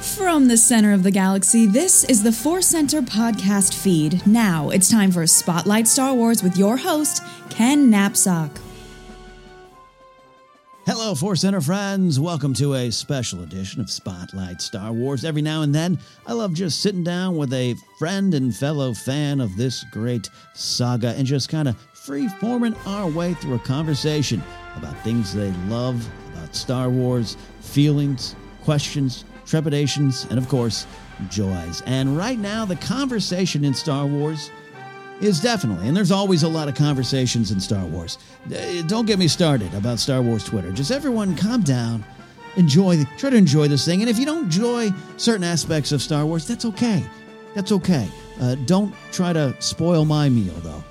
From the center of the galaxy, this is the Force Center podcast feed. Now it's time for Spotlight Star Wars with your host, Ken Napzok. Hello, Force Center friends. Welcome to a special edition of Spotlight Star Wars. Every now and then, I love just sitting down with a friend and fellow fan of this great saga and just kind of free forming our way through a conversation about things they love, about Star Wars, feelings, questions, trepidations, and of course, joys. And right now, the conversation in Star Wars is definitely, and there's always a lot of conversations in Star Wars. Uh, Don't get me started about Star Wars Twitter. Just everyone calm down, enjoy, the, try to enjoy this thing. And if you don't enjoy certain aspects of Star Wars, that's okay. That's okay. Uh, don't try to spoil my meal, though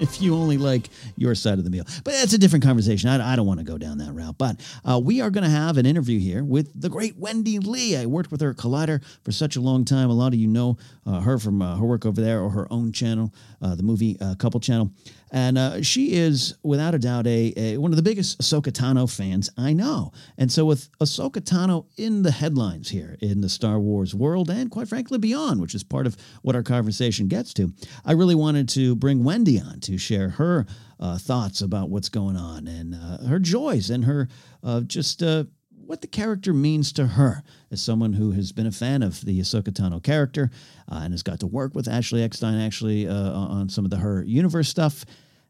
if you only like your side of the meal. But that's a different conversation. I, I don't want to go down that route. But uh, we are going to have an interview here with the great Wendy Lee. I worked with her at Collider for such a long time. A lot of you know uh, her from uh, her work over there or her own channel, uh, the movie uh, Couple Channel. And uh, she is, without a doubt, a, a one of the biggest Ahsoka Tano fans I know. And so, with Ahsoka Tano in the headlines here in the Star Wars world, and quite frankly beyond, which is part of what our conversation gets to, I really wanted to bring Wendy on to share her uh, thoughts about what's going on and uh, her joys and her uh, just uh, what the character means to her as someone who has been a fan of the Ahsoka Tano character uh, and has got to work with Ashley Eckstein actually uh, on some of the her universe stuff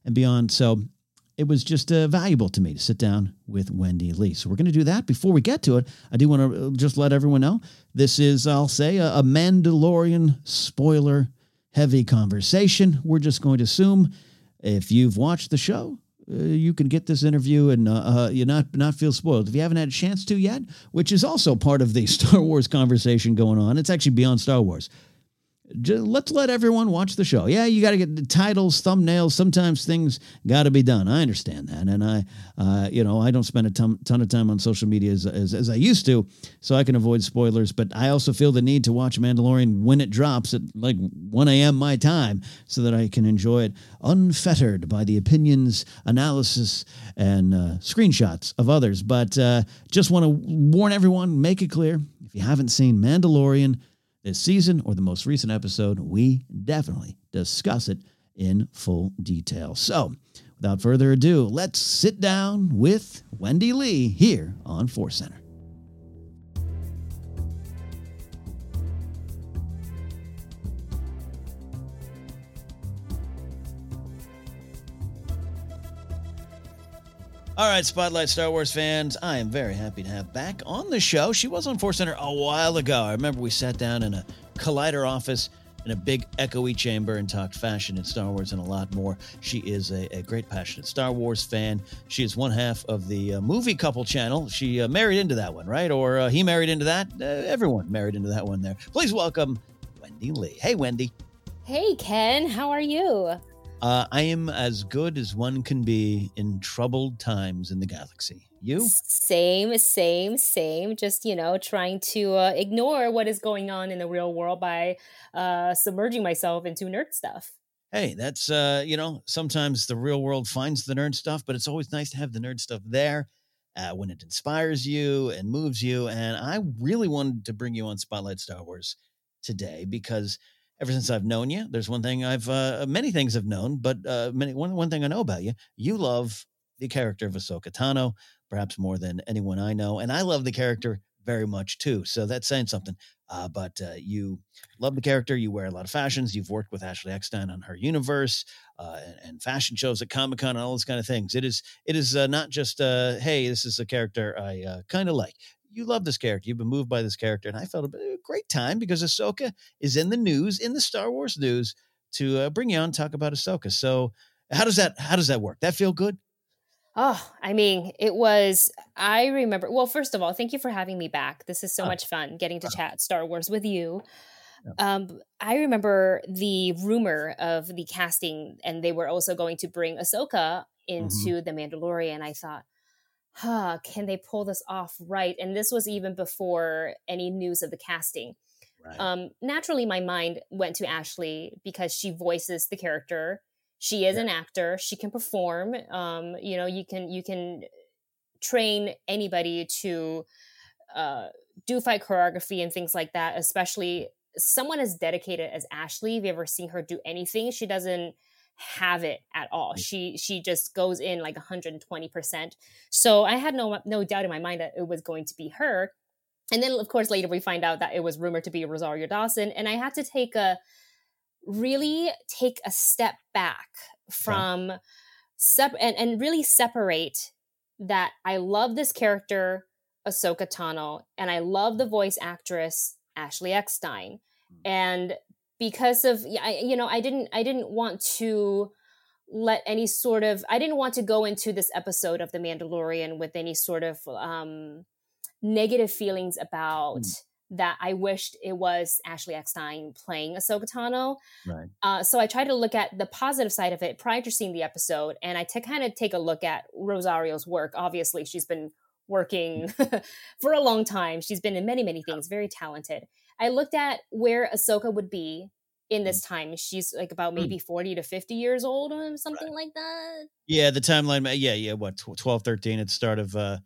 and beyond. So it was just uh, valuable to me to sit down with Wendy Lee. So we're going to do that. Before we get to it, I do want to uh, just let everyone know this is, I'll say, a, a Mandalorian spoiler heavy conversation. We're just going to assume if you've watched the show, uh, you can get this interview and uh, uh, you not not feel spoiled. If you haven't had a chance to yet, which is also part of the Star Wars conversation going on, it's actually beyond Star Wars just let's let everyone watch the show. Yeah, you got to get the titles, thumbnails. Sometimes things got to be done. I understand that, and I, uh, you know, I don't spend a ton, ton of time on social media as, as, as I used to, so I can avoid spoilers. But I also feel the need to watch Mandalorian when it drops at like 1 a.m. my time, so that I can enjoy it unfettered by the opinions, analysis, and uh, screenshots of others. But uh, just want to warn everyone, make it clear if you haven't seen Mandalorian this season or the most recent episode, we definitely discuss it in full detail. So, without further ado, let's sit down with Wendy Lee here on Force Center. All right, Spotlight Star Wars fans, I am very happy to have back on the show. She was on Force Center a while ago. I remember we sat down in a Collider office in a big echoey chamber and talked fashion and Star Wars and a lot more. She is a, a great, passionate Star Wars fan. She is one half of the uh, movie couple channel. She uh, married into that one, right? Or uh, he married into that? Uh, everyone married into that one there. Please welcome Wendy Lee. Hey, Wendy. Hey, Ken. How are you? Uh, I am as good as one can be in troubled times in the galaxy. You? Same, same, same. Just, you know, trying to uh, ignore what is going on in the real world by uh, submerging myself into nerd stuff. Hey, that's, uh, you know, sometimes the real world finds the nerd stuff, but it's always nice to have the nerd stuff there uh, when it inspires you and moves you. And I really wanted to bring you on Spotlight Star Wars today because ever since I've known you. There's one thing I've uh, many things I've known, but uh, many one one thing I know about you. You love the character of Ahsoka Tano, perhaps more than anyone I know, and I love the character very much too. So that's saying something. Uh, but uh, you love the character. You wear a lot of fashions. You've worked with Ashley Eckstein on her universe uh, and, and, fashion shows at Comic Con and all those kind of things. It is it is uh, not just hey, this is a character I kind of like you love this character. You've been moved by this character. And I felt a great time because Ahsoka is in the news, in the Star Wars news, to uh, bring you on talk about Ahsoka. So how does that how does that work? That feel good? Oh, I mean, it was. I remember. Well, first of all, thank you for having me back. This is so uh, much fun getting to uh, chat Star Wars with you. Um, I remember the rumor of the casting, and they were also going to bring Ahsoka mm-hmm. into mm-hmm. the Mandalorian. I thought, huh, can they pull this off right? And this was even before any news of the casting. Right. Um, naturally, my mind went to Ashley because she voices the character. She is yeah. an actor. She can perform. Um, you know, you can you can train anybody to uh, do fight choreography and things like that. Especially someone as dedicated as Ashley. If you ever seen her do anything, she doesn't have it at all. Mm. She she just goes in like 120%. So I had no no doubt in my mind that it was going to be her. And then of course later we find out that it was rumored to be Rosario Dawson and I had to take a really take a step back from yeah. sep- and and really separate that I love this character Ahsoka Tano and I love the voice actress Ashley Eckstein. Mm. And because of you know i didn't i didn't want to let any sort of i didn't want to go into this episode of the mandalorian with any sort of um negative feelings about mm. that i wished it was ashley eckstein playing ahsoka tano. Right. Uh, so i tried to look at the positive side of it prior to seeing the episode and i to kind of take a look at rosario's work. Obviously she's been working for a long time. She's been in many many things very talented I looked at where Ahsoka would be in this mm. time. She's like about hmm. maybe 40 to 50 years old or something right. like that. Yeah, the timeline. Yeah, yeah, what, 12, 13 at the start of uh,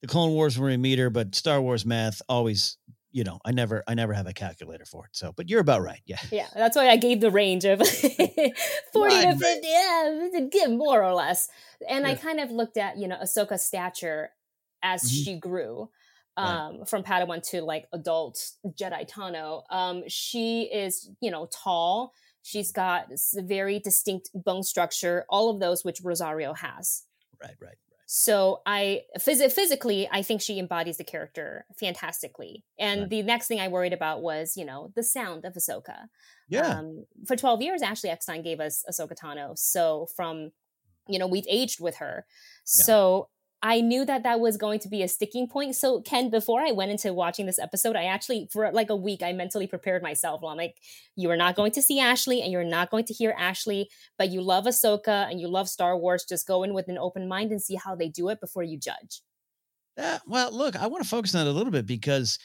the Clone Wars when we meet her, but Star Wars math always you know, I never, I never have a calculator for it. So, but you're about right. Yeah. Yeah. That's why I gave the range of 40 to 50. Yeah. More or less. And yeah. I kind of looked at, you know, Ahsoka's stature as mm-hmm. she grew. Um right. from padawan to like adult jedi tano um she is you know tall she's got very distinct bone structure all of those which rosario has Right, right right so I phys- physically, I think she embodies the character fantastically. And right. the next thing I worried about was, you know, the sound of Ahsoka. Yeah. Um, for 12 years, Ashley Eckstein gave us Ahsoka Tano. So from, you know, we've aged with her. Yeah. So I knew that that was going to be a sticking point. So, Ken, before I went into watching this episode, I actually, for like a week, I mentally prepared myself. Well, I'm like, you are not going to see Ashley and you're not going to hear Ashley, but you love Ahsoka and you love Star Wars. Just go in with an open mind and see how they do it before you judge. Well, look, I want to focus on it a little bit because,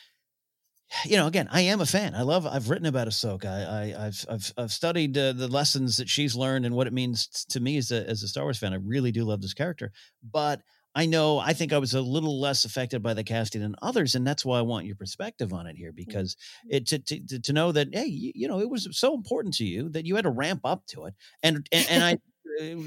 you know, again, I am a fan. I love. I've written about Ahsoka. I, have I've I've studied uh, the lessons that she's learned and what it means to me as a as a Star Wars fan. I really do love this character, but I know I think I was a little less affected by the casting than others, and that's why I want your perspective on it here mm-hmm. because it to to, to know that hey, you, you know, it was so important to you that you had to ramp up to it, and and, and I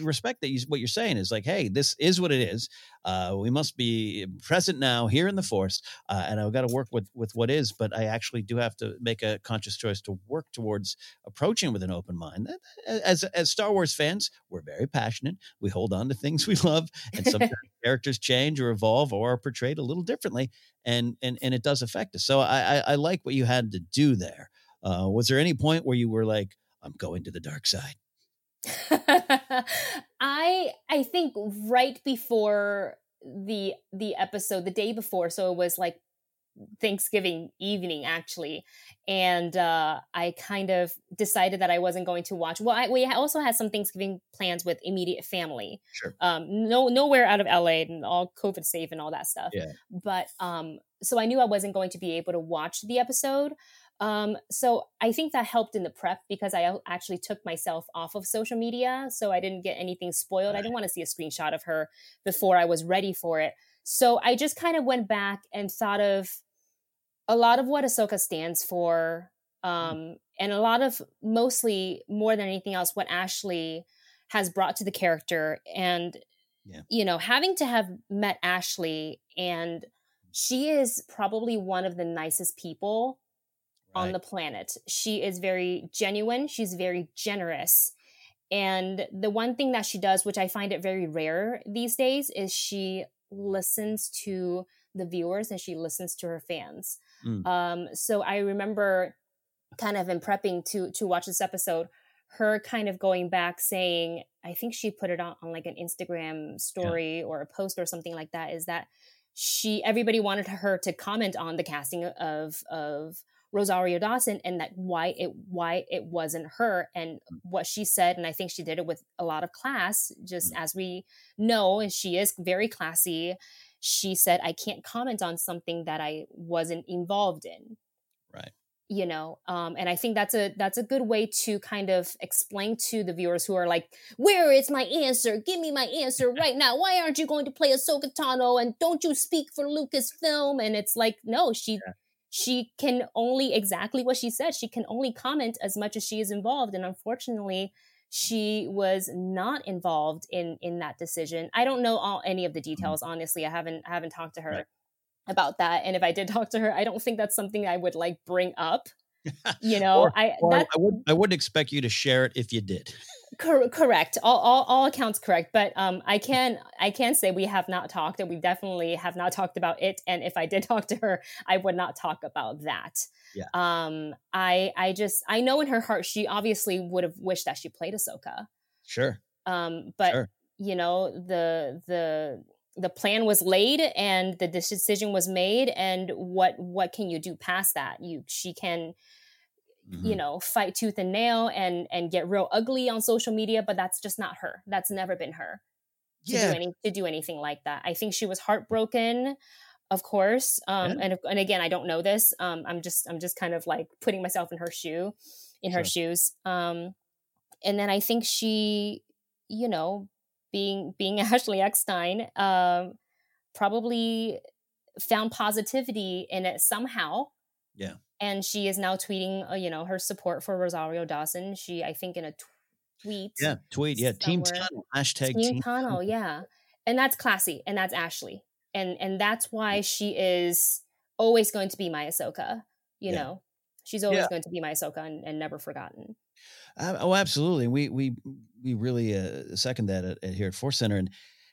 respect that you, what you're saying is like, hey, this is what it is. Uh, we must be present now here in the force, uh, and I've got to work with with what is. But I actually do have to make a conscious choice to work towards approaching with an open mind. As as Star Wars fans, we're very passionate. We hold on to things we love, and sometimes characters change or evolve or are portrayed a little differently, and and and it does affect us. So I I, I like what you had to do there. Uh, was there any point where you were like, I'm going to the dark side? I I think right before the the episode, the day before, so it was like Thanksgiving evening actually, and uh, I kind of decided that I wasn't going to watch. Well, I, we also had some Thanksgiving plans with immediate family. Sure. Um, no, nowhere out of LA and all COVID safe and all that stuff. Yeah. But um, so I knew I wasn't going to be able to watch the episode. Um, so I think that helped in the prep because I actually took myself off of social media. So I didn't get anything spoiled. I didn't want to see a screenshot of her before I was ready for it. So I just kind of went back and thought of a lot of what Ahsoka stands for. Mm. Um, and a lot of mostly more than anything else, what Ashley has brought to the character. And, yeah. you know, having to have met Ashley and she is probably one of the nicest people right. on the planet. She is very genuine, she's very generous. And the one thing that she does, which I find it very rare these days, is she listens to the viewers and she listens to her fans. Mm. Um, so I remember kind of in prepping to to watch this episode, her kind of going back saying, I think she put it on, on like an Instagram story yeah. or a post or something like that, is that she everybody wanted her to comment on the casting of of Rosario Dawson and that why it why it wasn't her and mm. what she said and I think she did it with a lot of class just mm-hmm. as we know and she is very classy. She said I can't comment on something that I wasn't involved in. Right. You know um, and i think that's a that's a good way to kind of explain to the viewers who are like where is my answer? Give me my answer right now. Why aren't you going to play Ahsoka Tano and don't you speak for Lucasfilm? And it's like no she yeah she can only exactly what she said she can only comment as much as she is involved and unfortunately she was not involved in in that decision i don't know all any of the mm-hmm. details honestly i haven't I haven't talked to her right. about that and if i did talk to her i don't think that's something i would like bring up you know or, i or I, would, I wouldn't expect you to share it if you did Cor- correct. All, all, all accounts correct. But um, I can I can say we have not talked, and we definitely have not talked about it. And if I did talk to her, I would not talk about that. Yeah. Um. I I just I know in her heart she obviously would have wished that she played Ahsoka. Sure. Um. But sure. you know the the the plan was laid and the decision was made and what what can you do past that you she can mm-hmm. you know fight tooth and nail and and get real ugly on social media but that's just not her that's never been her to yeah. do any to do anything like that i think she was heartbroken of course um yeah. and and again i don't know this um i'm just i'm just kind of like putting myself in her shoe in her shoes um and then i think she you know being being ashley eckstein um probably found positivity in it somehow yeah and she is now tweeting, uh, you know, her support for Rosario Dawson. She, I think, in a tweet. Yeah, tweet. Yeah, Team Tano. Hashtag Team, Team Tano. Yeah, and that's classy, and that's Ashley, and and that's why she is always going to be my Ahsoka. You Yeah. know, she's always Yeah. going to be my Ahsoka and, and never forgotten. Uh, oh, absolutely. We we we really uh, second that at, at here at Force Center. And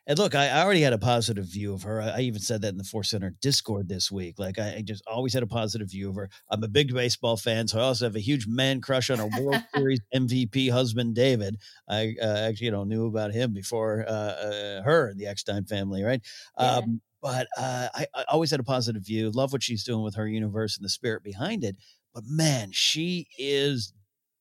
and look, I, I already had a positive view of her. I, I even said that in the Force Center Discord this week. Like I, I just always had a positive view of her. I'm a big baseball fan, so I also have a huge man crush on our World Series MVP husband, David. I uh, actually you know knew about him before uh, uh, her and the Eckstein family, right? Yeah. Um, but uh, I, I always had a positive view. Love what she's doing with her universe and the spirit behind it. But man, she is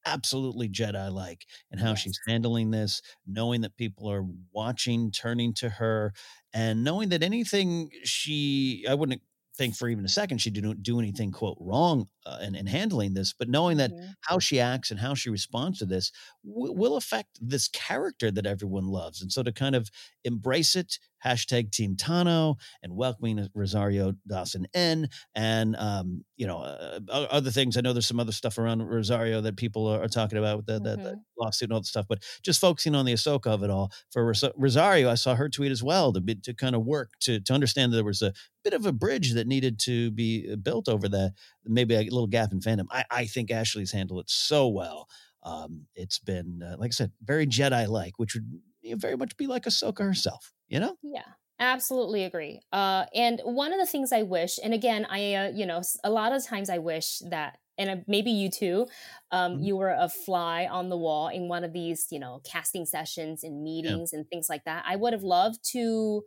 absolutely Jedi like and how Yes. she's handling this, knowing that people are watching, turning to her, and knowing that anything she, I wouldn't think for even a second she didn't do anything quote wrong uh, in, in handling this, but knowing that Mhm. how she acts and how she responds to this w- will affect this character that everyone loves. And so to kind of embrace it, hashtag Team Tano, and welcoming Rosario Dawson in, and um, you know uh, other things. I know there's some other stuff around Rosario that people are, are talking about with the, the, the lawsuit and all the stuff, but just focusing on the Ahsoka of it all. For Ros- Rosario, I saw her tweet as well to be, to kind of work to to understand that there was a bit of a bridge that needed to be uh, built over that maybe a little gap in fandom. I, I think Ashley's handled it so well. Um, it's been uh, like I said, very Jedi like, which would you know, very much be like Ahsoka herself. You know. Yeah, absolutely agree. Uh, and one of the things I wish, and again, I, uh, you know, a lot of times I wish that, and uh, maybe you too, um, Mhm. you were a fly on the wall in one of these, you know, casting sessions and meetings and things like that. I would have loved to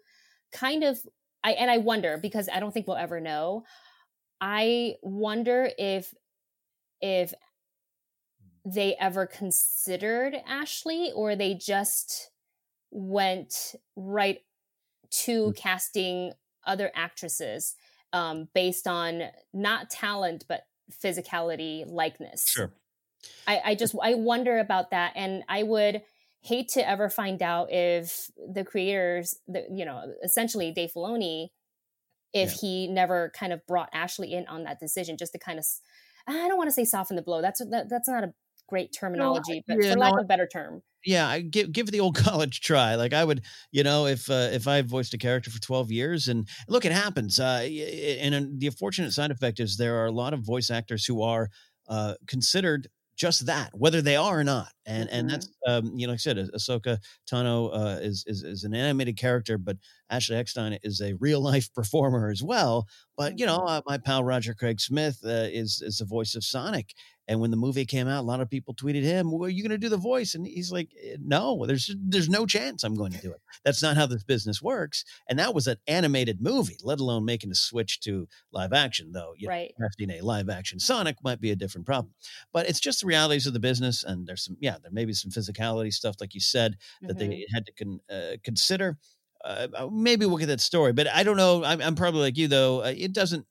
kind of, I and I wonder because I don't think we'll ever know. I wonder if if they ever considered Ashley or they just went right to casting other actresses um, based on not talent but physicality likeness. Sure. I, I just i wonder about that and i would hate to ever find out if the creators the, you know essentially dave filoni if Yeah. he never kind of brought ashley in on that decision just to kind of, I don't want to say soften the blow that's that, that's not a great terminology but yeah, for lack no, of a better term yeah i give give the old college try like i would you know if uh, if i voiced a character for 12 years and look it happens uh y- and the unfortunate side effect is there are a lot of voice actors who are uh considered just that whether they are or not and and Mhm. that's um you know like i said Ah- ahsoka tano uh is, is is an animated character but ashley eckstein is a real life performer as well but you know uh, my pal roger craig smith uh, is is the voice of sonic and when the movie came out, a lot of people tweeted him, "Well, are you going to do the voice?" And he's like, "Eh, "No, there's there's no chance I'm going to do it. That's not how this business works." And that was an animated movie, let alone making a switch to live action. Though, you know, right casting a live action Sonic might be a different problem. But it's just the realities of the business, and there's some, yeah, there may be some physicality stuff, like you said, that Mhm. they had to con- uh, consider. Uh, uh, maybe we'll get that story, but I don't know. I'm, I'm probably like you though. Uh, it doesn't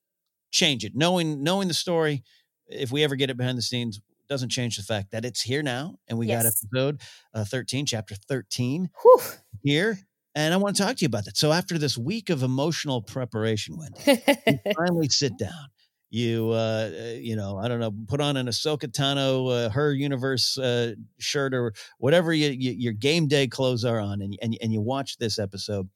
change it. Knowing knowing the story, if we ever get it behind the scenes, doesn't change the fact that it's here now, and we got episode uh, 13, chapter 13 Whew. here. And I want to talk to you about that. So after this week of emotional preparation, Wendy, you finally sit down. You, uh, uh, you know, I don't know, put on an Ahsoka Tano, uh, her universe uh, shirt or whatever you, you, your game day clothes are on, and and and you watch this episode.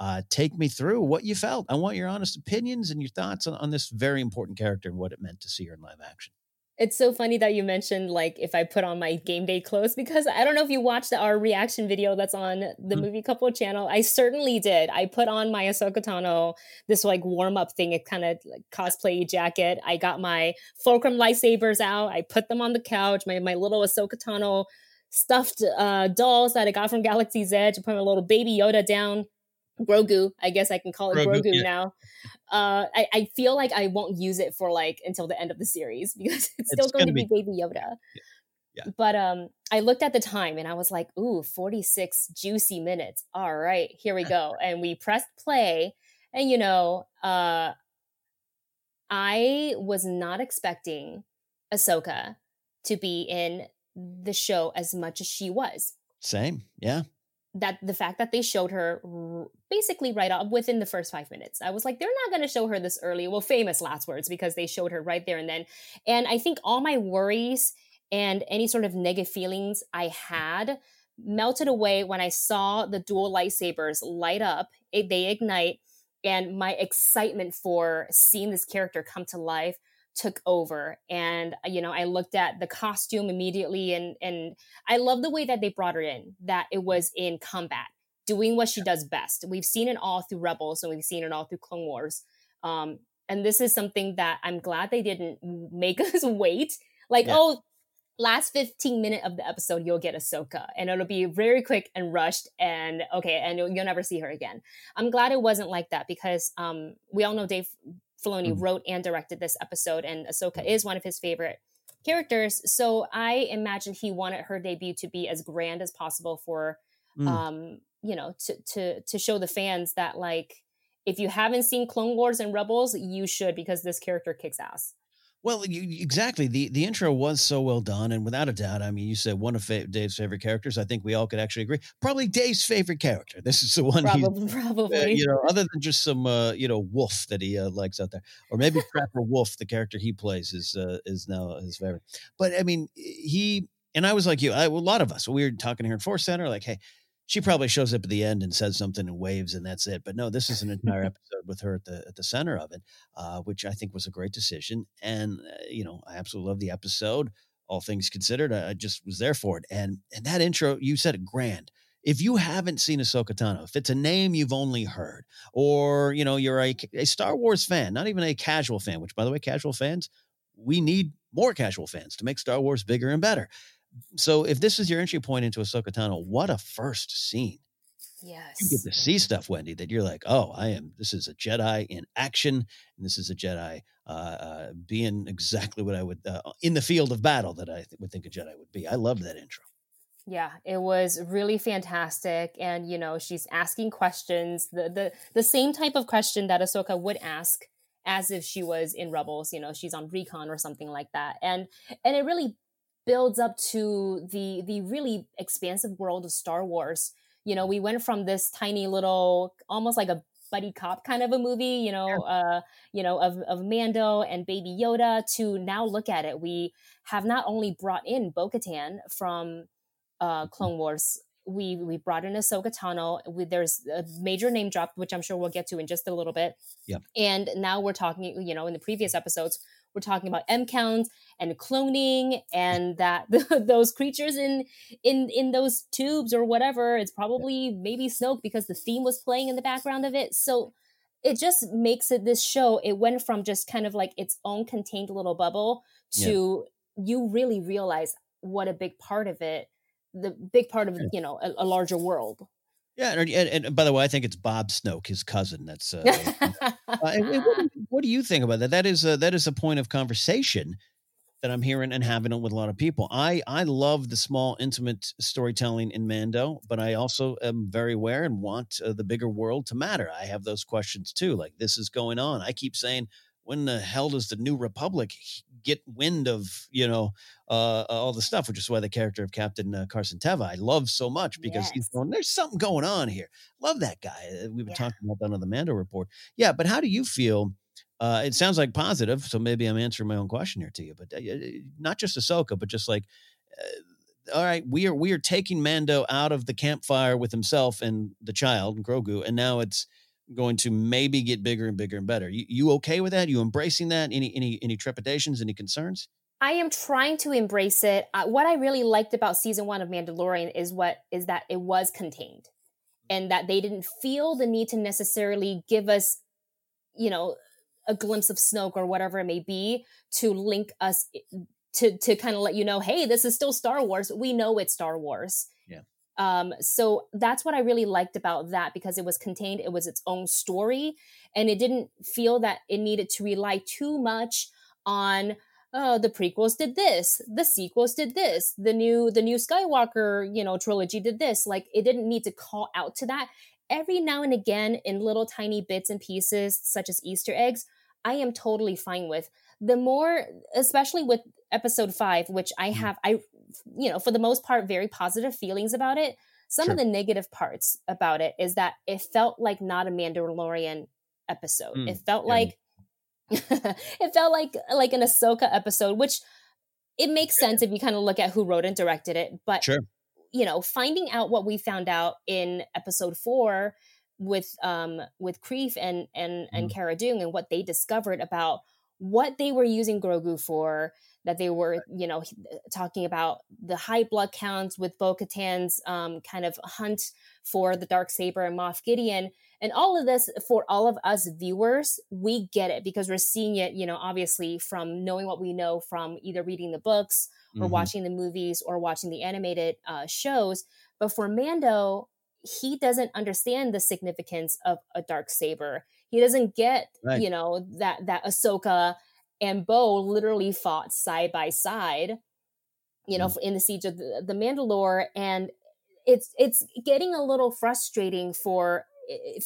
Uh, take me through what you felt. I want your honest opinions and your thoughts on, on this very important character and what it meant to see her in live action. It's so funny that you mentioned like if I put on my game day clothes because I don't know if you watched our reaction video that's on the Mhm. movie couple channel. I certainly did. I put on my Ahsoka Tano, this like warm up thing, it kind of like cosplay jacket. I got my Fulcrum lightsabers out. I put them on the couch. My my little Ahsoka Tano stuffed uh, dolls that I got from Galaxy's Edge. I put my little baby Yoda down. Grogu, I guess I can call it Grogu, Grogu, yeah. now. Uh, I, I feel like I won't use it for like until the end of the series because it's still It's going to gonna be, Baby Yoda. Yeah. But um, I looked at the time and I was like, "Ooh, forty six juicy minutes. All right, here we go." and we pressed play, and you know, uh, I was not expecting Ahsoka to be in the show as much as she was Same, yeah. That the fact that they showed her basically right off within the first five minutes. I was like, they're not going to show her this early. Well, famous last words because they showed her right there and then. And I think all my worries and any sort of negative feelings I had melted away when I saw the dual lightsabers light up. It, they ignite. and my excitement for seeing this character come to life took over and uh, you know i looked at the costume immediately and and i love the way that they brought her in that it was in combat doing what she does best. We've seen it all through rebels and we've seen it all through clone wars um and this is something that i'm glad they didn't make us wait. Like yeah. oh last 15 minute of the episode you'll get ahsoka and it'll be very quick and rushed and okay and you'll, you'll never see her again. I'm glad it wasn't like that because um we all know dave Filoni mm-hmm. wrote and directed this episode, and Ahsoka is one of his favorite characters. So I imagined he wanted her debut to be as grand as possible for, mm. um, you know, to to to show the fans that like if you haven't seen Clone Wars and Rebels, you should because this character kicks ass. Well, you, exactly. the The intro was so well done, and without a doubt, I mean, you said one of fa- Dave's favorite characters. I think we all could actually agree. Probably Dave's favorite character. This is the one. Probably, probably. Uh, you know, other than just some, uh, you know, wolf that he uh, likes out there, or maybe Trapper Wolf, the character he plays, is uh, is now his favorite. But I mean, he and I was like you. I, a lot of us, we were talking here in Force Center, like, hey, she probably shows up at the end and says something and waves and that's it. But no, this is an entire episode with her at the at the center of it, uh, which I think was a great decision. And uh, you know, I absolutely love the episode. All things considered, I, just was there for it. And and that intro, you said it grand. If you haven't seen Ahsoka Tano, if it's a name you've only heard, or you know you're a, a Star Wars fan, not even a casual fan, which by the way, casual fans, we need more casual fans to make Star Wars bigger and better so if this is your entry point into Ahsoka Tano, what a first scene. Yes. You get to see stuff, Wendy, that you're like, oh, I am, this is a Jedi in action. And this is a Jedi uh, uh, being exactly what I would, uh, in the field of battle that I th- would think a Jedi would be. I loved that intro. Yeah, it was really fantastic. And, you know, she's asking questions, the, the, the same type of question that Ahsoka would ask as if she was in Rebels, you know, she's on recon or something like that. And, and it really builds up to the the really expansive world of Star Wars. You know, we went from this tiny little, almost like a buddy cop kind of a movie, you know, uh, you know, of, of Mando and Baby Yoda to now look at it. We have not only brought in Bo Katan from uh, Clone Wars, we we brought in Ahsoka Tano. We, there's a major name drop, which I'm sure we'll get to in just a little bit. Yeah. And now we're talking, you know, in the previous episodes, we're talking about M counts and cloning, and that those creatures in in in those tubes or whatever. It's probably maybe Snoke because the theme was playing in the background of it. So it just makes it this show. It went from just kind of like its own contained little bubble to yeah. you really realize what a big part of it, the big part of you know a, a larger world. Yeah, and, and, and, by the way, I think it's Bob Snoke, his cousin. That's uh, uh, what, what, do you think about that? That is a, that is a point of conversation that I'm hearing and having it with a lot of people. I I love the small, intimate storytelling in Mando, but I also am very aware and want uh, the bigger world to matter. I have those questions too. Like this is going on. I keep saying, when the hell does the New Republic get wind of you know uh, all the stuff, which is why the character of Captain uh, Carson Teva I love so much because yes. he's going. There's something going on here. Love that guy. Uh, we've been yeah. talking about that on the Mando report. Yeah, but how do you feel? Uh, it sounds like positive, so maybe I'm answering my own question here to you. But uh, not just Ahsoka, but just like, uh, all right, we are we are taking Mando out of the campfire with himself and the child and Grogu, and now it's going to maybe get bigger and bigger and better. You, you okay with that? You embracing that? Any any any trepidations? Any concerns? I am trying to embrace it. Uh, what I really liked about season one of Mandalorian is what is that it was contained, and that they didn't feel the need to necessarily give us, you know, a glimpse of Snoke or whatever it may be to link us to to kind of let you know, hey, this is still Star Wars. We know it's Star Wars. Yeah. Um, so that's what I really liked about that because it was contained, it was its own story, and it didn't feel that it needed to rely too much on oh the prequels did this the sequels did this the new the new skywalker you know trilogy did this like it didn't need to call out to that every now and again in little tiny bits and pieces such as easter eggs i am totally fine with the more especially with episode 5 which i mm-hmm. have i you know, for the most part, very positive feelings about it. Some sure. of the negative parts about it is that it felt like not a Mandalorian episode. Mm, it felt yeah. like it felt like like an Ahsoka episode, which it makes sense if you kind of look at who wrote and directed it. But sure. you know, finding out what we found out in episode four with um with Greef and and and mm. Cara Dune and what they discovered about what they were using Grogu for that they were, you know, talking about the high blood counts with Bo Katan's um, kind of hunt for the dark saber and Moff Gideon, and all of this for all of us viewers, we get it because we're seeing it, you know, obviously from knowing what we know from either reading the books or mm-hmm. watching the movies or watching the animated uh, shows. But for Mando, he doesn't understand the significance of a dark saber. He doesn't get, right. you know, that that Ahsoka and Bo literally fought side by side, you know, mm. in the siege of the, the Mandalore, and it's it's getting a little frustrating for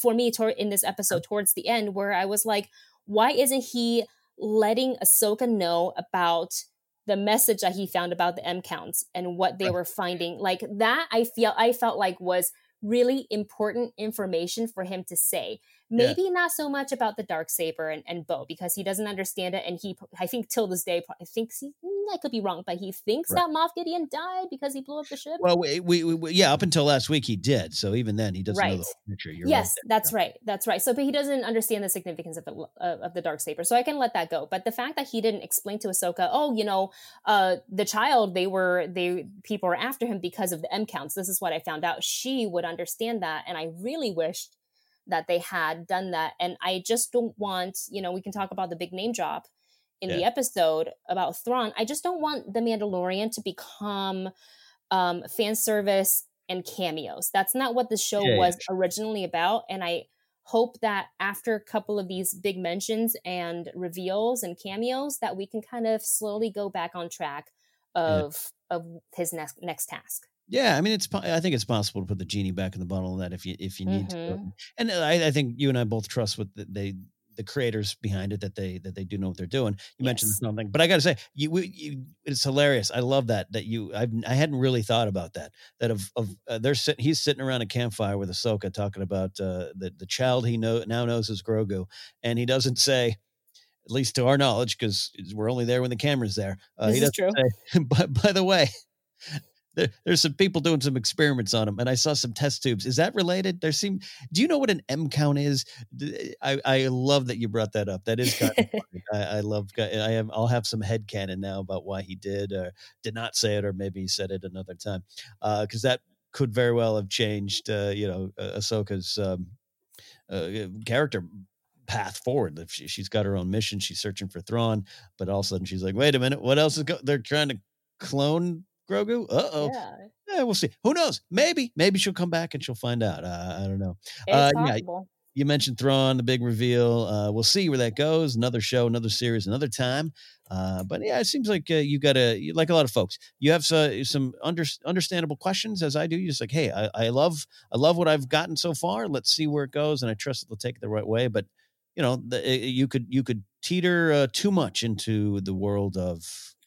for me toward, in this episode towards the end, where I was like, why isn't he letting Ahsoka know about the message that he found about the M counts and what they were finding? Like that, I feel I felt like was really important information for him to say. Maybe yeah. not so much about the dark saber and, and Bo because he doesn't understand it, and he I think till this day I think he I could be wrong, but he thinks right. that Moff Gideon died because he blew up the ship. Well, we, we, we, yeah, up until last week he did. So even then he doesn't right. know the picture. You're yes, right that's right. That's right. So, but he doesn't understand the significance of the uh, of the dark saber. So I can let that go. But the fact that he didn't explain to Ahsoka, oh, you know, uh, the child they were they people were after him because of the M counts. This is what I found out. She would understand that, and I really wished that they had done that. And I just don't want, you know, we can talk about the big name drop in yeah. the episode about Thrawn. I just don't want the Mandalorian to become um, fan service and cameos. That's not what the show yeah, was yeah. originally about. And I hope that after a couple of these big mentions and reveals and cameos, that we can kind of slowly go back on track of of his next next task. Yeah, I mean, it's. I think it's possible to put the genie back in the bottle. That if you if you need mm-hmm. to, and I, I, think you and I both trust what they the creators behind it that they that they do know what they're doing. You yes. mentioned something, but I got to say, you, you, it's hilarious. I love that that you I've, I hadn't really thought about that. That of of uh, they're sitting he's sitting around a campfire with Ahsoka talking about uh, the the child he know now knows is Grogu, and he doesn't say. At least to our knowledge, because we're only there when the camera's there. Uh, this he is true. Say, but by the way, there, there's some people doing some experiments on them, and I saw some test tubes. Is that related? There seem. Do you know what an M count is? I, I love that you brought that up. That is kind of I, I, love. I am. I'll have some head canon now about why he did or did not say it, or maybe he said it another time, because uh, that could very well have changed. Uh, you know, Ahsoka's um, uh, character path forward. If she, has got her own mission, she's searching for Thrawn, but all of a sudden she's like, "Wait a minute, what else is go-? they're trying to clone Grogu? Uh oh. Yeah. yeah. we'll see. Who knows? Maybe, maybe she'll come back and she'll find out. Uh, I don't know. Uh, yeah, you mentioned Thrawn, the big reveal. Uh, we'll see where that goes. Another show, another series, another time. Uh, but yeah, it seems like uh, you got a like a lot of folks. You have some under, understandable questions, as I do. You just like, hey, I, I love I love what I've gotten so far. Let's see where it goes, and I trust they'll take it the right way. But you know, the, you could you could teeter uh, too much into the world of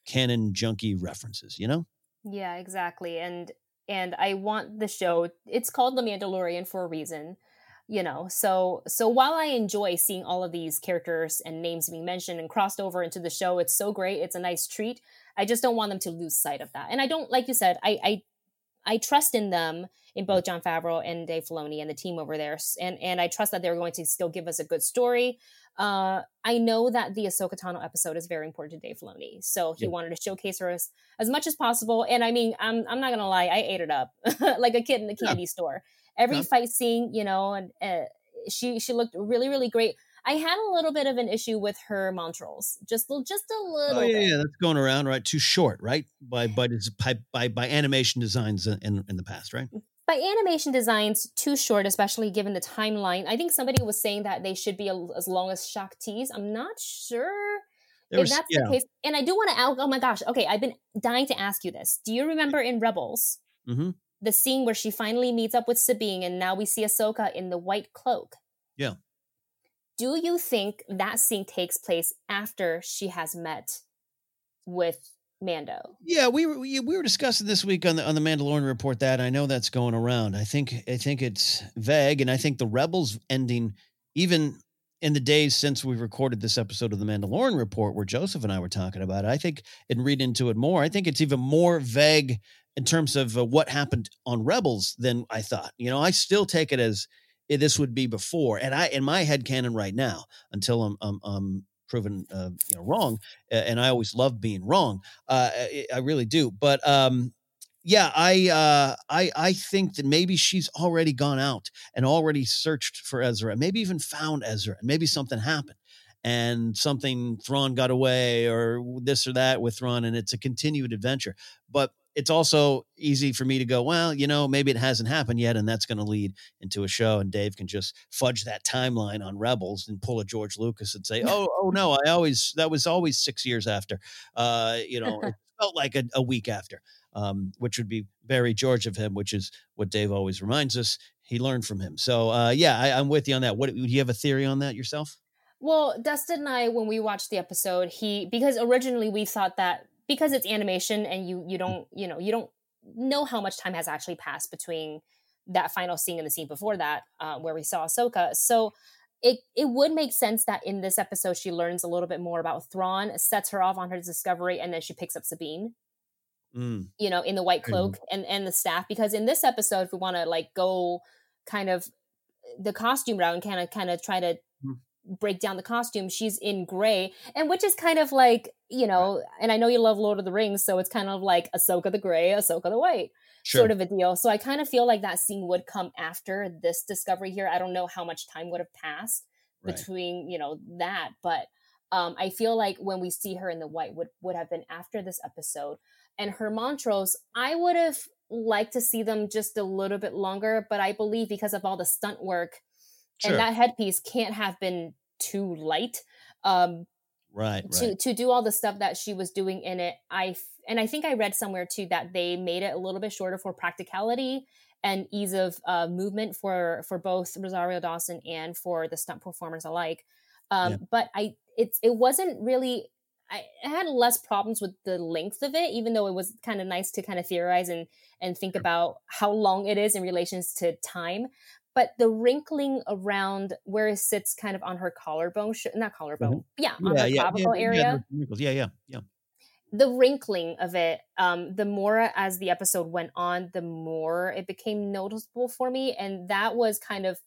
canon junkie references. You know. Yeah, exactly. And and I want the show it's called The Mandalorian for a reason. You know, so so while I enjoy seeing all of these characters and names being mentioned and crossed over into the show, it's so great. It's a nice treat. I just don't want them to lose sight of that. And I don't, like you said, I I, I trust in them in both Jon Favreau and Dave Filoni and the team over there, and and I trust that they're going to still give us a good story. Uh, I know that the Ahsoka Tano episode is very important to Dave Filoni, so he yeah. wanted to showcase her as, as much as possible. And I mean, I'm I'm not gonna lie, I ate it up like a kid in the candy yeah. store. Every yeah. fight scene, you know, and uh, she she looked really really great. I had a little bit of an issue with her montrals, just just a oh, little. Oh yeah, bit. yeah, that's going around right. Too short, right? By by by by animation designs in in the past, right? by animation designs too short, especially given the timeline. I think somebody was saying that they should be a, as long as Shaak Ti's. I'm not sure there if was, that's yeah. the case. And I do want to. Oh my gosh. Okay, I've been dying to ask you this. Do you remember in Rebels mm-hmm. the scene where she finally meets up with Sabine, and now we see Ahsoka in the white cloak? Yeah. Do you think that scene takes place after she has met with Mando. Yeah, we were we, we were discussing this week on the on the Mandalorian report that I know that's going around. I think I think it's vague, and I think the Rebels ending, even in the days since we recorded this episode of the Mandalorian report, where Joseph and I were talking about it, I think and read into it more. I think it's even more vague in terms of uh, what happened on Rebels than I thought. You know, I still take it as this would be before. And I, in my head canon right now, until I'm, I'm, I'm proven, uh, you know, wrong, and I always love being wrong. Uh, I, I really do. But um, yeah, I, uh, I, I think that maybe she's already gone out and already searched for Ezra, maybe even found Ezra, and maybe something happened and something Thrawn got away or this or that with Thrawn, and it's a continued adventure. But it's also easy for me to go, well, you know, maybe it hasn't happened yet, and that's going to lead into a show, and Dave can just fudge that timeline on Rebels and pull a George Lucas and say, oh, oh no, I always that was always six years after, uh, you know, it felt like a, a week after. Um, which would be very George of him, which is what Dave always reminds us. He learned from him. So uh, yeah, I, I'm with you on that. What do you have a theory on that yourself? Well, Dustin and I, when we watched the episode, he because originally we thought that because it's animation and you you don't you know you don't know how much time has actually passed between that final scene and the scene before that uh, where we saw Ahsoka. So it it would make sense that in this episode she learns a little bit more about Thrawn, sets her off on her discovery, and then she picks up Sabine. Mm. You know, in the white cloak mm. and and the staff. Because in this episode, if we want to like go kind of the costume route and kind of kind of try to mm break down the costume, she's in gray, and which is kind of like you know, and I know you love Lord of the Rings, so it's kind of like Ahsoka the gray, Ahsoka the white. Sure. Sort of a deal. So I kind of feel like that scene would come after this discovery here. I don't know how much time would have passed right. between, you know, that, but um, I feel like when we see her in the white would would have been after this episode. And her montrals, I would have liked to see them just a little bit longer, but I believe because of all the stunt work Sure. and that headpiece can't have been too light um right, to to do all the stuff that she was doing in it i and i think i read somewhere too that they made it a little bit shorter for practicality and ease of uh, movement for for both rosario dawson and for the stunt performers alike um yeah. but i it's it wasn't really I had less problems with the length of it, even though it was kind of nice to kind of theorize and and think about how long it is in relations to time but the wrinkling around where it sits kind of on her collarbone, not collarbone, mm-hmm. yeah, on yeah, her yeah, clavicle yeah, area. Yeah, yeah, yeah. The wrinkling of it, um, the more as the episode went on, the more it became noticeable for me. And that was kind of,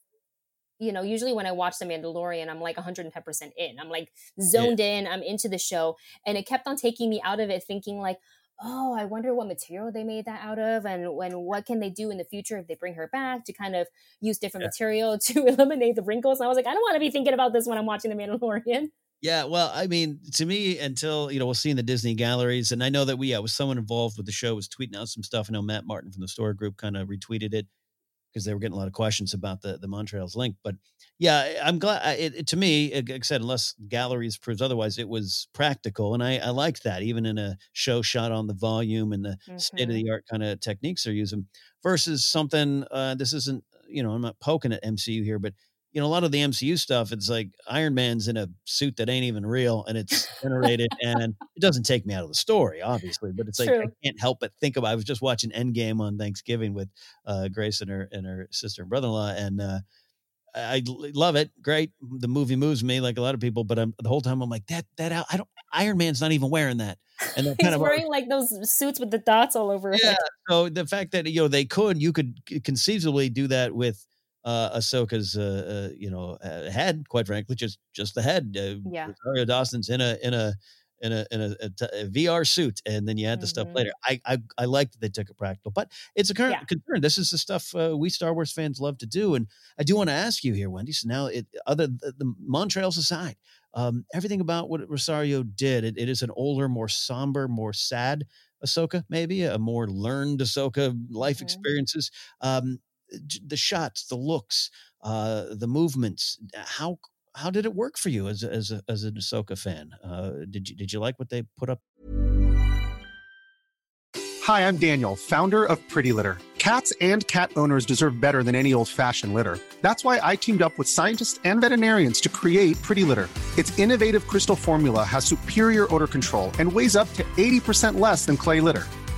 you know, usually when I watch The Mandalorian, I'm like 110% in. I'm like zoned in, I'm into the show. And it kept on taking me out of it, thinking like, oh, I wonder what material they made that out of, and when what can they do in the future if they bring her back to kind of use different yeah. material to eliminate the wrinkles. And I was like, I don't want to be thinking about this when I'm watching The Mandalorian. Yeah, well, I mean, to me, until you know, we'll see in the Disney galleries, and I know that we, yeah, was someone involved with the show was tweeting out some stuff. I know Matt Martin from the story group kind of retweeted it because they were getting a lot of questions about the the montrals link. But yeah, I'm glad. It, it, to me, like I said, unless galleries proves otherwise, it was practical, and I, I liked that. Even in a show shot on the volume and the mm-hmm. state of the art kind of techniques they're using, versus something. Uh, this isn't, you know, I'm not poking at MCU here, but you know, a lot of the MCU stuff, it's like Iron Man's in a suit that ain't even real and it's generated and it doesn't take me out of the story, obviously, but it's like True. I can't help but think about I was just watching Endgame on Thanksgiving with uh, Grace and her and her sister and brother in law and uh, I love it. Great. The movie moves me like a lot of people, but I'm the whole time I'm like that that I don't Iron Man's not even wearing that. And that kind of wearing like those suits with the dots all over yeah, it. So the fact that you know they could you could conceivably do that with uh, Ahsoka's, uh, uh, you know, uh, head. Quite frankly, just just the head. Uh, yeah, Rosario Dawson's in a in a in a in a, a, t- a VR suit, and then you add the mm-hmm. stuff later. I, I I like that they took it practical, but it's a current yeah. concern. This is the stuff uh, we Star Wars fans love to do, and I do want to ask you here, Wendy. So now, it, other the, the montrals aside, um, everything about what Rosario did, it, it is an older, more somber, more sad Ahsoka, maybe a more learned Ahsoka life mm-hmm. experiences. Um, the shots, the looks, uh, the movements. How how did it work for you as as a, as an Ahsoka fan? Uh, did you did you like what they put up? Hi, I'm Daniel, founder of Pretty Litter. Cats and cat owners deserve better than any old fashioned litter. That's why I teamed up with scientists and veterinarians to create Pretty Litter. Its innovative crystal formula has superior odor control and weighs up to eighty percent less than clay litter.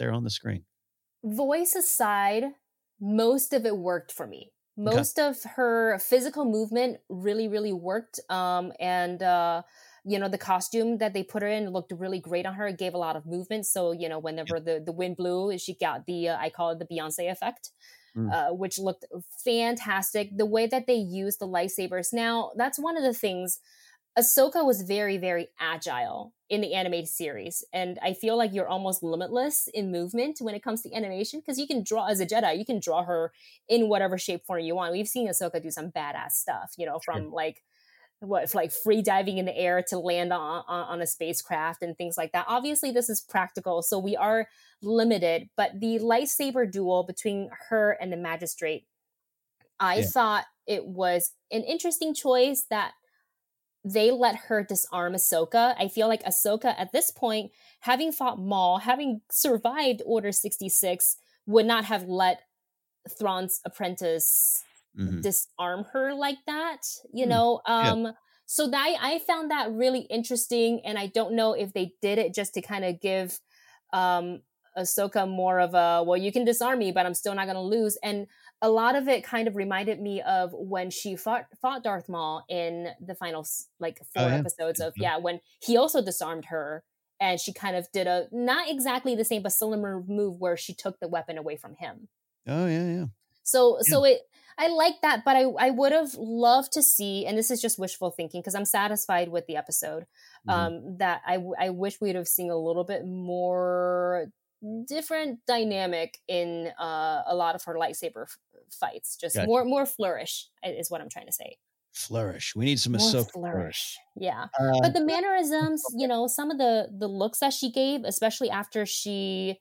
There on the screen. Voice aside, most of it worked for me. Most okay. of her physical movement really, really worked. Um, and, uh, you know, the costume that they put her in looked really great on her. It gave a lot of movement. So, you know, whenever yeah. the, the wind blew, she got the, uh, I call it the Beyonce effect. Mm. Uh, which looked fantastic. The way that they used the lightsabers. Now, that's one of the things Ahsoka was very, very agile in the animated series. And I feel like you're almost limitless in movement when it comes to animation because you can draw as a Jedi, you can draw her in whatever shape form you want. We've seen Ahsoka do some badass stuff, you know, from sure. like what like free diving in the air to land on, on, a spacecraft and things like that. Obviously, this is practical, so we are limited. But the lightsaber duel between her and the magistrate, I yeah. thought it was an interesting choice that they let her disarm Ahsoka. I feel like Ahsoka at this point, having fought Maul, having survived Order 66, would not have let Thrawn's apprentice mm-hmm. disarm her like that, you mm know? Um yeah. so that I found that really interesting and I don't know if they did it just to kind of give um Ahsoka more of a well, you can disarm me, but I'm still not gonna lose. And a lot of it kind of reminded me of when she fought fought Darth Maul in the final like four oh, yeah. episodes of yeah when he also disarmed her and she kind of did a not exactly the same but similar move where she took the weapon away from him. Oh yeah, yeah. So yeah. so it I like that, but I I would have loved to see, and this is just wishful thinking because I'm satisfied with the episode. Mm-hmm. Um, that I I wish we'd have seen a little bit more different dynamic in uh, a lot of her lightsaber f- fights. Just gotcha. more more flourish is what I'm trying to say. Flourish. We need some more Ahsoka flourish. flourish. Yeah, uh, but the mannerisms, you know, some of the the looks that she gave, especially after she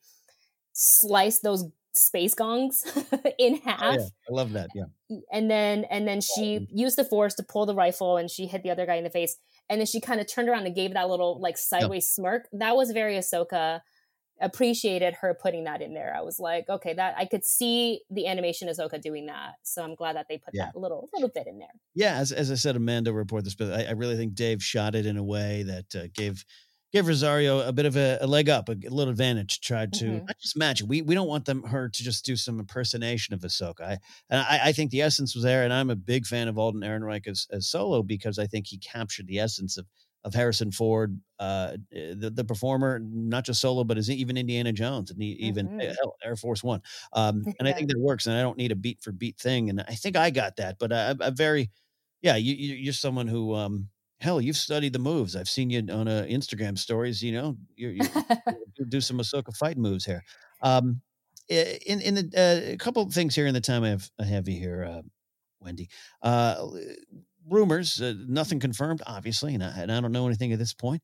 sliced those space gongs in half. Oh, yeah. I love that. Yeah. And then and then she used the force to pull the rifle and she hit the other guy in the face. And then she kind of turned around and gave that little like sideways yep. smirk. That was very Ahsoka appreciated her putting that in there. I was like, okay, that I could see the animation Ahsoka doing that. So I'm glad that they put yeah. that little little bit in there. Yeah, as, as I said, Amanda report this, but I, I really think Dave shot it in a way that uh, gave gave Rosario a bit of a, a leg up, a, a, little advantage. Tried to mm-hmm. not just match. We we don't want them her to just do some impersonation of Ahsoka. I and I, I think the essence was there, and I'm a big fan of Alden Ehrenreich as, as Solo because I think he captured the essence of of Harrison Ford, uh, the the performer, not just Solo, but is even Indiana Jones and even Mhm. hell, Air Force One. Um, and I think that works. And I don't need a beat for beat thing. And I think I got that. But I, I'm very, yeah, you, you you're someone who, um, hell, you've studied the moves. I've seen you on uh, Instagram stories. You know, you you you do some Ahsoka fight moves here. Um, in in the uh, a couple of things here in the time I have I have you here, uh, Wendy. Uh, rumors, uh, nothing confirmed, obviously, and I, and I don't know anything at this point.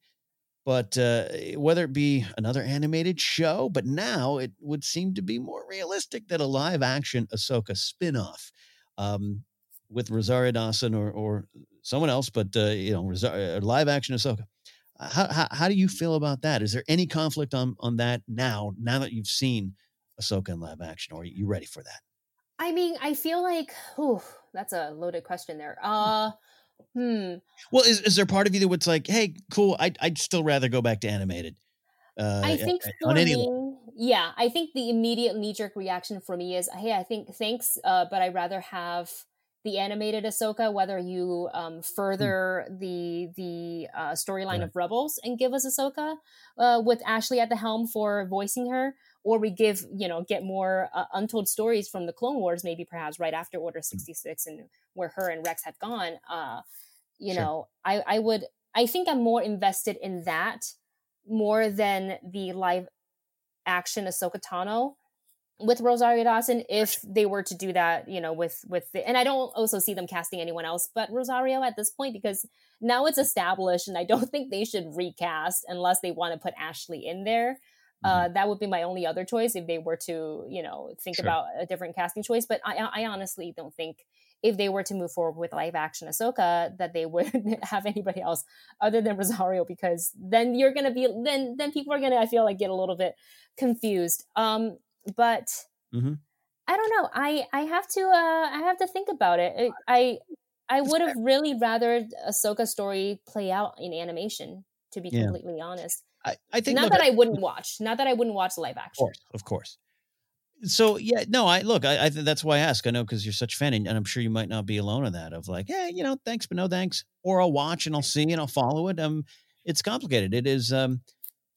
But uh, whether it be another animated show, but now it would seem to be more realistic that a live action Ahsoka spinoff um, with Rosario Dawson or, or someone else, but uh, you know, Rosario, live action Ahsoka. Uh, How, how how do you feel about that? Is there any conflict on on that now? Now that you've seen Ahsoka in live action, or are you ready for that? I mean, I feel like, oh, that's a loaded question there. Uh, hmm. Well, is, is there part of you that would like, hey, cool, I'd, I'd still rather go back to animated? Uh, I think on any me, yeah, I think the immediate knee jerk reaction for me is, hey, I think thanks, uh, but I'd rather have the animated Ahsoka, whether you um, further the the uh, storyline Right. of Rebels and give us Ahsoka uh, with Ashley at the helm for voicing her, or we give you know get more uh, untold stories from the Clone Wars, maybe perhaps right after Order sixty six and where her and Rex had gone. Uh, you Sure. know, I I would I think I'm more invested in that more than the live action Ahsoka Tano with Rosario Dawson if they were to do that, you know, with with the, and I don't also see them casting anyone else but Rosario at this point because now it's established and I don't think they should recast unless they want to put Ashley in there. Uh, that would be my only other choice if they were to, you know, think Sure. about a different casting choice. But I, I honestly don't think if they were to move forward with live action Ahsoka that they would have anybody else other than Rosario because then you're gonna be then then people are gonna I feel like get a little bit confused. Um, but Mm-hmm. I don't know. I I have to uh I have to think about it. I I would have really rather Ahsoka story play out in animation. To be Yeah. completely honest, I, I think not look, that I wouldn't watch, not that I wouldn't watch live action. Of course, of course. So yeah, no, I look, I, I think that's why I ask. I know because you're such a fan, and, and I'm sure you might not be alone in that. Of like, yeah, you know, thanks, but no thanks. Or I'll watch and I'll see and I'll follow it. Um, it's complicated. It is. Um,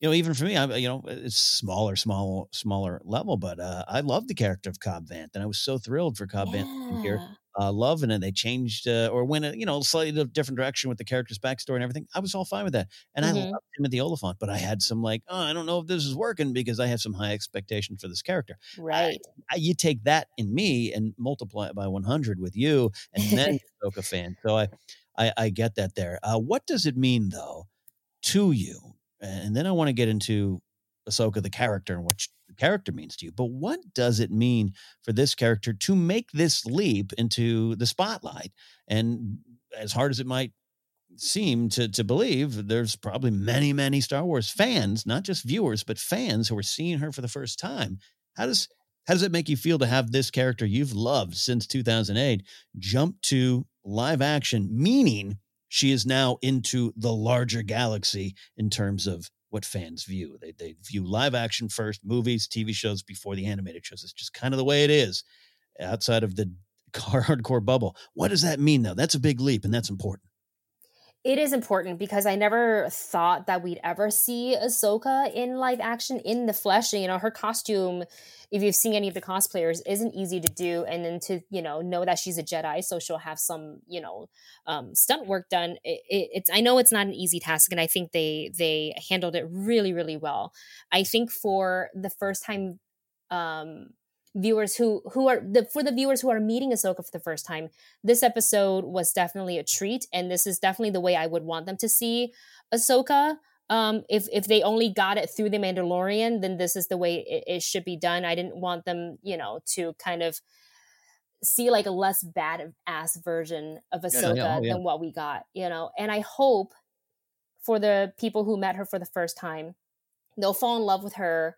you know, even for me, I'm. you know, it's smaller, small, smaller level, but uh, I love the character of Cobb Vanth, and I was so thrilled for Cobb Vanth to here. Uh, love and then they changed uh, or went a you know slightly different direction with the character's backstory and everything. I was all fine with that, and I Mhm. loved Timothy Olyphant, but I had some like, oh, I don't know if this is working because I have some high expectation for this character. Right. I, you take that in me and multiply it by 100 with you, and then you're a fan. So I, I, I get that there. Uh, what does it mean though to you? And then I want to get into Ahsoka the character and what the character means to you. But what does it mean for this character to make this leap into the spotlight? And as hard as it might seem to to believe there's probably many many Star Wars fans, not just viewers, but fans who are seeing her for the first time. How does how does it make you feel to have this character you've loved since 2008 jump to live action, meaning she is now into the larger galaxy in terms of what fans view? They they view live action first, movies, TV shows before the animated shows. It's just kind of the way it is outside of the car hardcore bubble. What does that mean though? That's a big leap and that's important. It is important because I never thought that we'd ever see Ahsoka in live action in the flesh. You know, her costume, if you've seen any of the cosplayers, isn't easy to do. And then to, you know, know that she's a Jedi, so she'll have some, you know, um, stunt work done. It, it, it's I know it's not an easy task, and I think they they handled it really, really well. I think for the first time um viewers who who are the for the viewers who are meeting Ahsoka for the first time, this episode was definitely a treat, and this is definitely the way I would want them to see Ahsoka. Um, if if they only got it through the Mandalorian, then this is the way it, it should be done. I didn't want them, you know, to kind of see like a less bad ass version of Yeah, Ahsoka yeah, oh, yeah. than what we got, you know. And I hope for the people who met her for the first time, they'll fall in love with her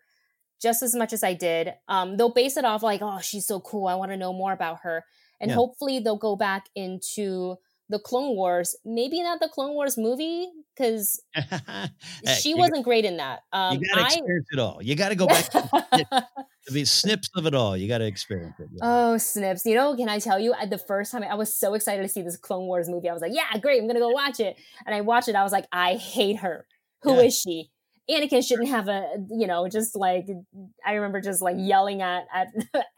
just as much as I did. Um, they'll base it off like, oh, she's so cool. I want to know more about her. And Yeah. hopefully they'll go back into the Clone Wars. Maybe not the Clone Wars movie because she wasn't great in that. Um, you got to I experience it all. You got to go back to the be snips of it all. You got to experience it. Yeah. Oh, snips! You know, can I tell you? The first time I was so excited to see this Clone Wars movie, I was like, "Yeah, great! I'm gonna go watch it." And I watched it. I was like, "I hate her. Who yeah. is she?" Anakin shouldn't have a, you know, just like I remember just like yelling at at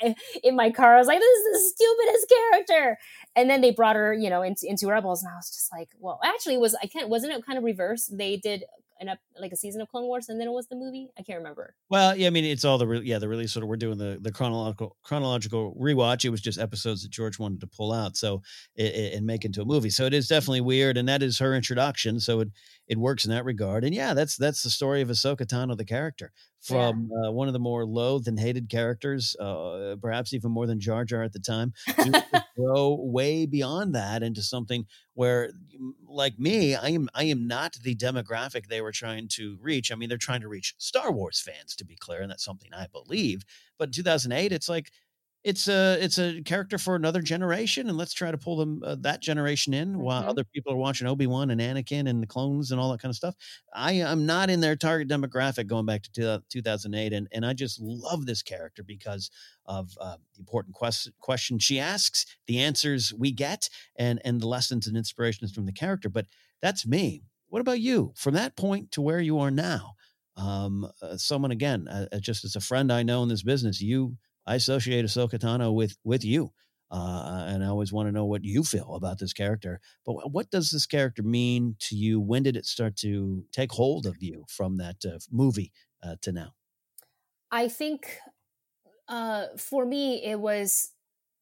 in my car. I was like, "This is the stupidest character." And then they brought her, you know, into, into Rebels, and I was just like, "Well, actually, was I can't wasn't it kind of reverse? They did an up like a season of Clone Wars, and then it was the movie. I can't remember. Well, yeah, I mean, it's all the re- yeah the release order. We're doing the the chronological chronological rewatch. It was just episodes that George wanted to pull out, so it, it, and make into a movie. So it is definitely weird, and that is her introduction. So it it works in that regard. And yeah, that's that's the story of Ahsoka Tano, the character from yeah. uh, one of the more loathed and hated characters, uh, perhaps even more than Jar Jar at the time, to grow way beyond that into something where, like me, I am I am not the demographic they were trying to reach. I mean, they're trying to reach Star Wars fans, to be clear, and that's something I believe. But in 2008, it's like it's a it's a character for another generation, and let's try to pull them uh, that generation in while mm-hmm. other people are watching Obi Wan and Anakin and the clones and all that kind of stuff. I am not in their target demographic going back to 2008, and and I just love this character because of uh, the important quest- question she asks, the answers we get, and and the lessons and inspirations from the character. But that's me. What about you? From that point to where you are now, um, uh, someone again, uh, uh just as a friend I know in this business, you I associate Ahsoka Tano with with you, uh, and I always want to know what you feel about this character. But what does this character mean to you? When did it start to take hold of you from that uh, movie uh, to now? I think uh, for me, it was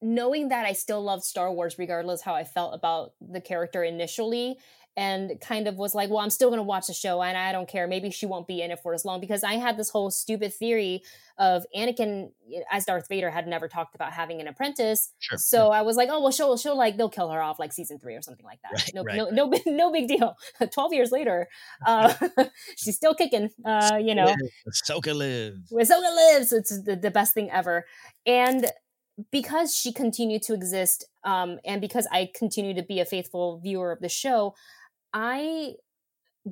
knowing that I still loved Star Wars, regardless how I felt about the character initially, and kind of was like, well, I'm still going to watch the show and I don't care. Maybe she won't be in it for as long because I had this whole stupid theory of Anakin as Darth Vader had never talked about having an apprentice. Sure. So I was like, oh, well, she'll, she'll like, they'll kill her off like season three or something like that. Right, no, right, no, right. no, no big deal. 12 years later, uh, she's still kicking, uh, you know. Ahsoka lives. Ahsoka lives. It's the, the best thing ever. And because she continued to exist um, and because I continue to be a faithful viewer of the show, I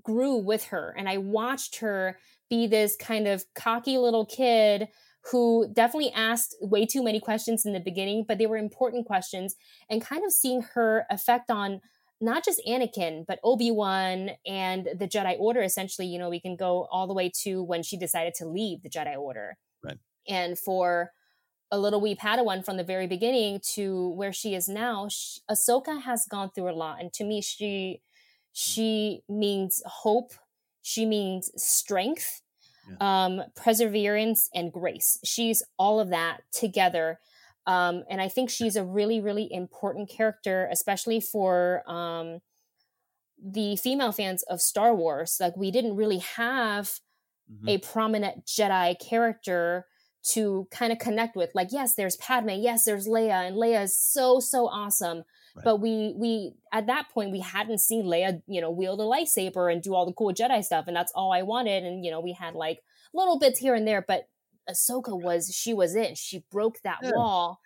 grew with her and I watched her be this kind of cocky little kid who definitely asked way too many questions in the beginning, but they were important questions and kind of seeing her effect on not just Anakin, but Obi-Wan and the Jedi Order. Essentially, you know, we can go all the way to when she decided to leave the Jedi Order. Right. And for a little wee Padawan from the very beginning to where she is now, she, Ahsoka has gone through a lot. And to me, she she means hope. She means strength, yeah. um, perseverance, and grace. She's all of that together. Um, and I think she's a really, really important character, especially for um, the female fans of Star Wars. Like, we didn't really have mm-hmm. a prominent Jedi character to kind of connect with. Like, yes, there's Padme, yes, there's Leia, and Leia is so, so awesome. But we we at that point we hadn't seen Leia, you know, wield a lightsaber and do all the cool Jedi stuff, and that's all I wanted. And you know, we had like little bits here and there, but Ahsoka was she was it. She broke that yeah. wall.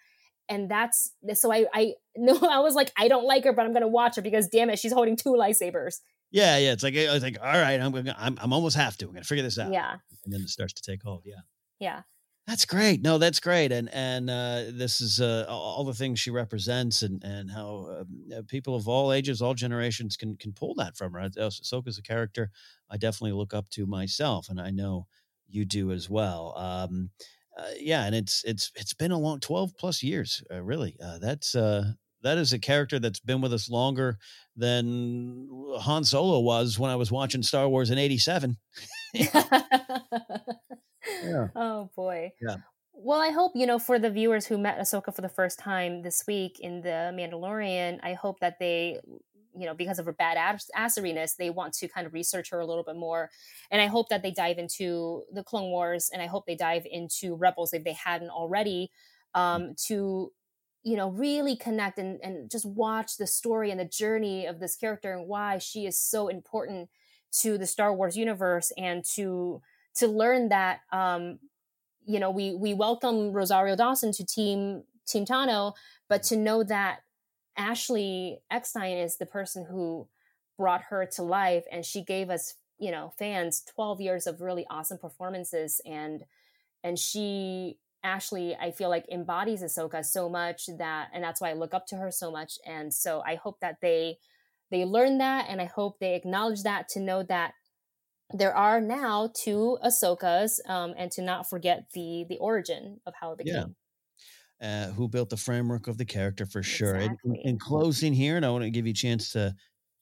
And that's so I I no I was like I don't like her but I'm gonna watch her because damn it she's holding two lightsabers. Yeah, yeah. It's like I was like, all right, I'm gonna, I'm I'm almost have to. I'm gonna figure this out. Yeah. And then it starts to take hold. Yeah. Yeah. That's great. No, that's great. And and uh, this is uh, all the things she represents, and and how um, uh, people of all ages, all generations can can pull that from her. Ahsoka's a character I definitely look up to myself, and I know you do as well. Um, uh, yeah, and it's it's it's been a long twelve plus years, uh, really. Uh, that's that is a character that's been with us longer than Han Solo was when I was watching Star Wars in '87. Yeah. Oh boy. Yeah. Well, I hope, you know, for the viewers who met Ahsoka for the first time this week in The Mandalorian, I hope that they, you know, because of her bad ass- asseriness, they want to kind of research her a little bit more. And I hope that they dive into the Clone Wars and I hope they dive into Rebels if they hadn't already, mm. um, to, you know, really connect and, and just watch the story and the journey of this character and why she is so important to the Star Wars universe and to to learn that um, you know we we welcome Rosario Dawson to team Team Tano, but to know that Ashley Eckstein is the person who brought her to life, and she gave us you know fans 12 years of really awesome performances and and she Ashley, I feel like embodies Ahsoka so much that, and that's why I look up to her so much. And so I hope that they they learn that, and I hope they acknowledge that to know that there are now two Ahsokas, um, and to not forget the the origin of how it became. Yeah. Uh, who built the framework of the character for sure. In, in, closing here, and I want to give you a chance to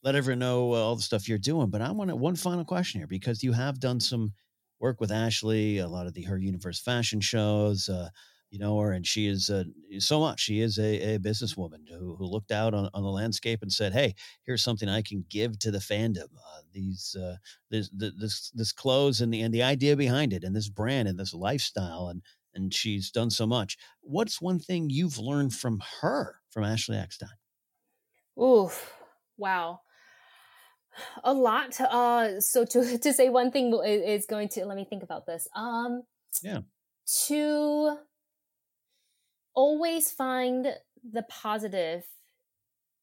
let everyone know uh, all the stuff you're doing. But I want to, one final question here because you have done some work with Ashley, a lot of the her universe fashion shows. Uh, you know her, and she is uh, so much. She is a, a businesswoman who, who looked out on, on the landscape and said, "Hey, here's something I can give to the fandom. Uh, these uh, this this this clothes and the and the idea behind it, and this brand and this lifestyle, and and she's done so much. What's one thing you've learned from her, from Ashley Eckstein? Ooh, wow a lot uh so to to say one thing is going to let me think about this um yeah to always find the positive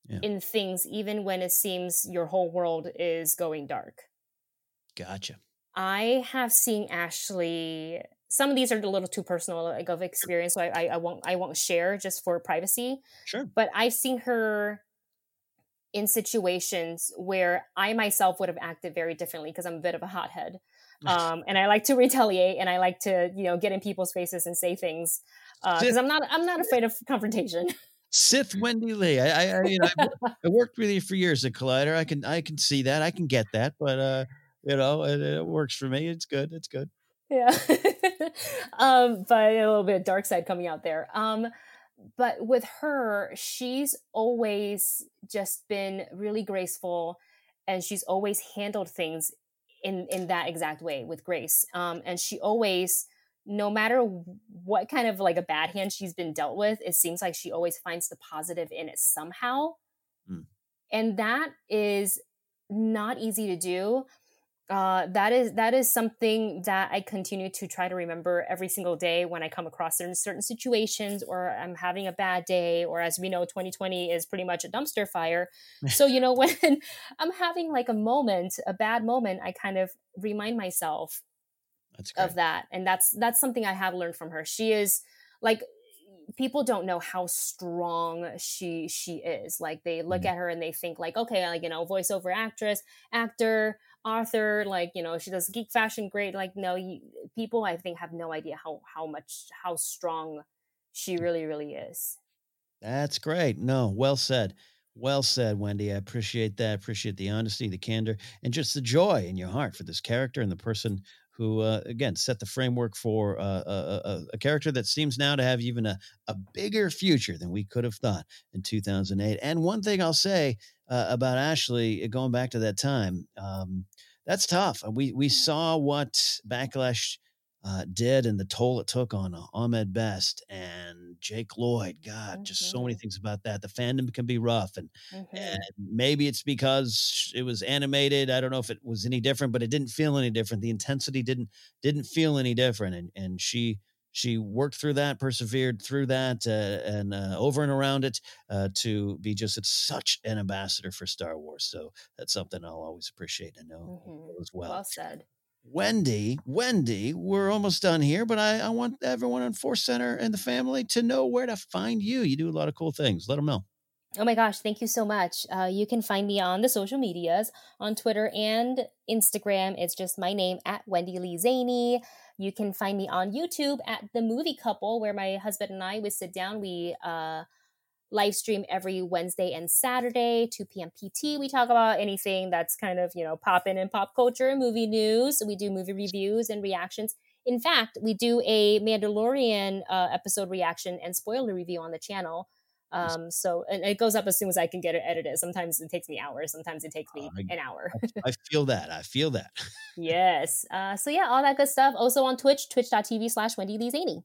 yeah. in things even when it seems your whole world is going dark gotcha i have seen ashley some of these are a little too personal like of experience so I, I, I won't i won't share just for privacy sure but i've seen her in situations where I myself would have acted very differently because I'm a bit of a hothead. Um, and I like to retaliate and I like to, you know, get in people's faces and say things because uh, I'm not I'm not afraid of confrontation. Sith Wendy Lee. I, I, you know, I, worked with you for years at Collider. I can I can see that. I can get that. But uh, you know, it, it works for me. It's good. It's good. Yeah. um, but a little bit dark side coming out there. Um, but with her, she's always just been really graceful and she's always handled things in in that exact way with grace. Um, and she always no matter what kind of like a bad hand she's been dealt with, it seems like she always finds the positive in it somehow. Mm. And that is not easy to do uh, that is that is something that I continue to try to remember every single day when I come across certain certain situations or I'm having a bad day or as we know 2020 is pretty much a dumpster fire. so you know when I'm having like a moment, a bad moment, I kind of remind myself of that and that's that's something I have learned from her. She is like people don't know how strong she she is. Like they look mm. at her and they think like okay like you know voiceover actress actor author like you know she does geek fashion great. Like no you, people i think have no idea how how much how strong she really really is. That's great. No well said. Well said wendy. I appreciate that. Appreciate the honesty the candor and just the joy in your heart for this character and the person who uh, again set the framework for uh, a, a, a, character that seems now to have even a, a bigger future than we could have thought in 2008 and one thing i'll say uh, about Ashley, uh, going back to that time, um, that's tough. We we saw what backlash uh, did and the toll it took on uh, Ahmed Best and Jake Lloyd. God, mm-hmm. just so many mm-hmm. things about that. The fandom can be rough, and, mm-hmm. and maybe it's because it was animated. I don't know if it was any different, but it didn't feel any different. The intensity didn't didn't feel any different, and and she she worked through that, persevered through that, uh, and uh, over and around it uh, to be just such an ambassador for Star Wars. So that's something I'll always appreciate and know mm-hmm. as well. Well said. Wendy, Wendy, we're almost done here, but I, I want everyone on Force Center and the family to know where to find you. You do a lot of cool things. Let them know. Oh my gosh, thank you so much. Uh, you can find me on the social medias on Twitter and Instagram. It's just my name at Wendy Lee Szany. You can find me on YouTube at The Movie Couple, where my husband and I we sit down. We uh, live stream every Wednesday and Saturday, 2 p.m. PT. We talk about anything that's kind of, you know, popping in pop culture movie news. We do movie reviews and reactions. In fact, we do a Mandalorian uh, episode reaction and spoiler review on the channel. Um, so and it goes up as soon as I can get it edited. Sometimes it takes me hours. Sometimes it takes me an hour. I feel that. I feel that. yes. Uh, so yeah, all that good stuff. Also on Twitch, twitch.tv slash Wendy Lee Szany.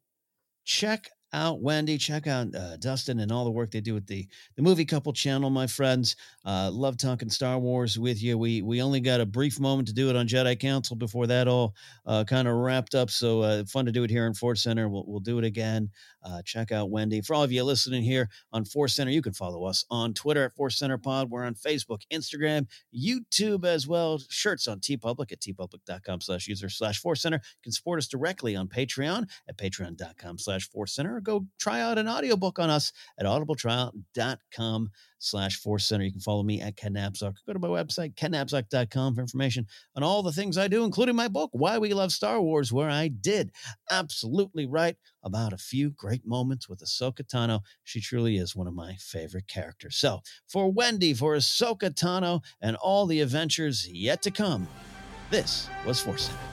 Check out Wendy. Check out uh, Dustin and all the work they do with the the Movie Couple channel, my friends. Uh, love talking Star Wars with you. We we only got a brief moment to do it on Jedi Council before that all uh, kind of wrapped up. So uh, fun to do it here in Force Center. We'll we'll do it again. Uh, check out Wendy. For all of you listening here on Force Center, you can follow us on Twitter at Force Center Pod. We're on Facebook, Instagram, YouTube as well. Shirts on TeePublic at teepublic.com slash user slash Force Center. You can support us directly on Patreon at patreon.com slash Force Center go try out an audiobook on us at audibletrial.com slash Force Center. You can follow me at Ken Napzok. Go to my website, kennapzok.com for information on all the things I do, including my book, Why We Love Star Wars, where I did absolutely right about a few great moments with Ahsoka Tano. She truly is one of my favorite characters. So for Wendy, for Ahsoka Tano, and all the adventures yet to come, this was Force Center.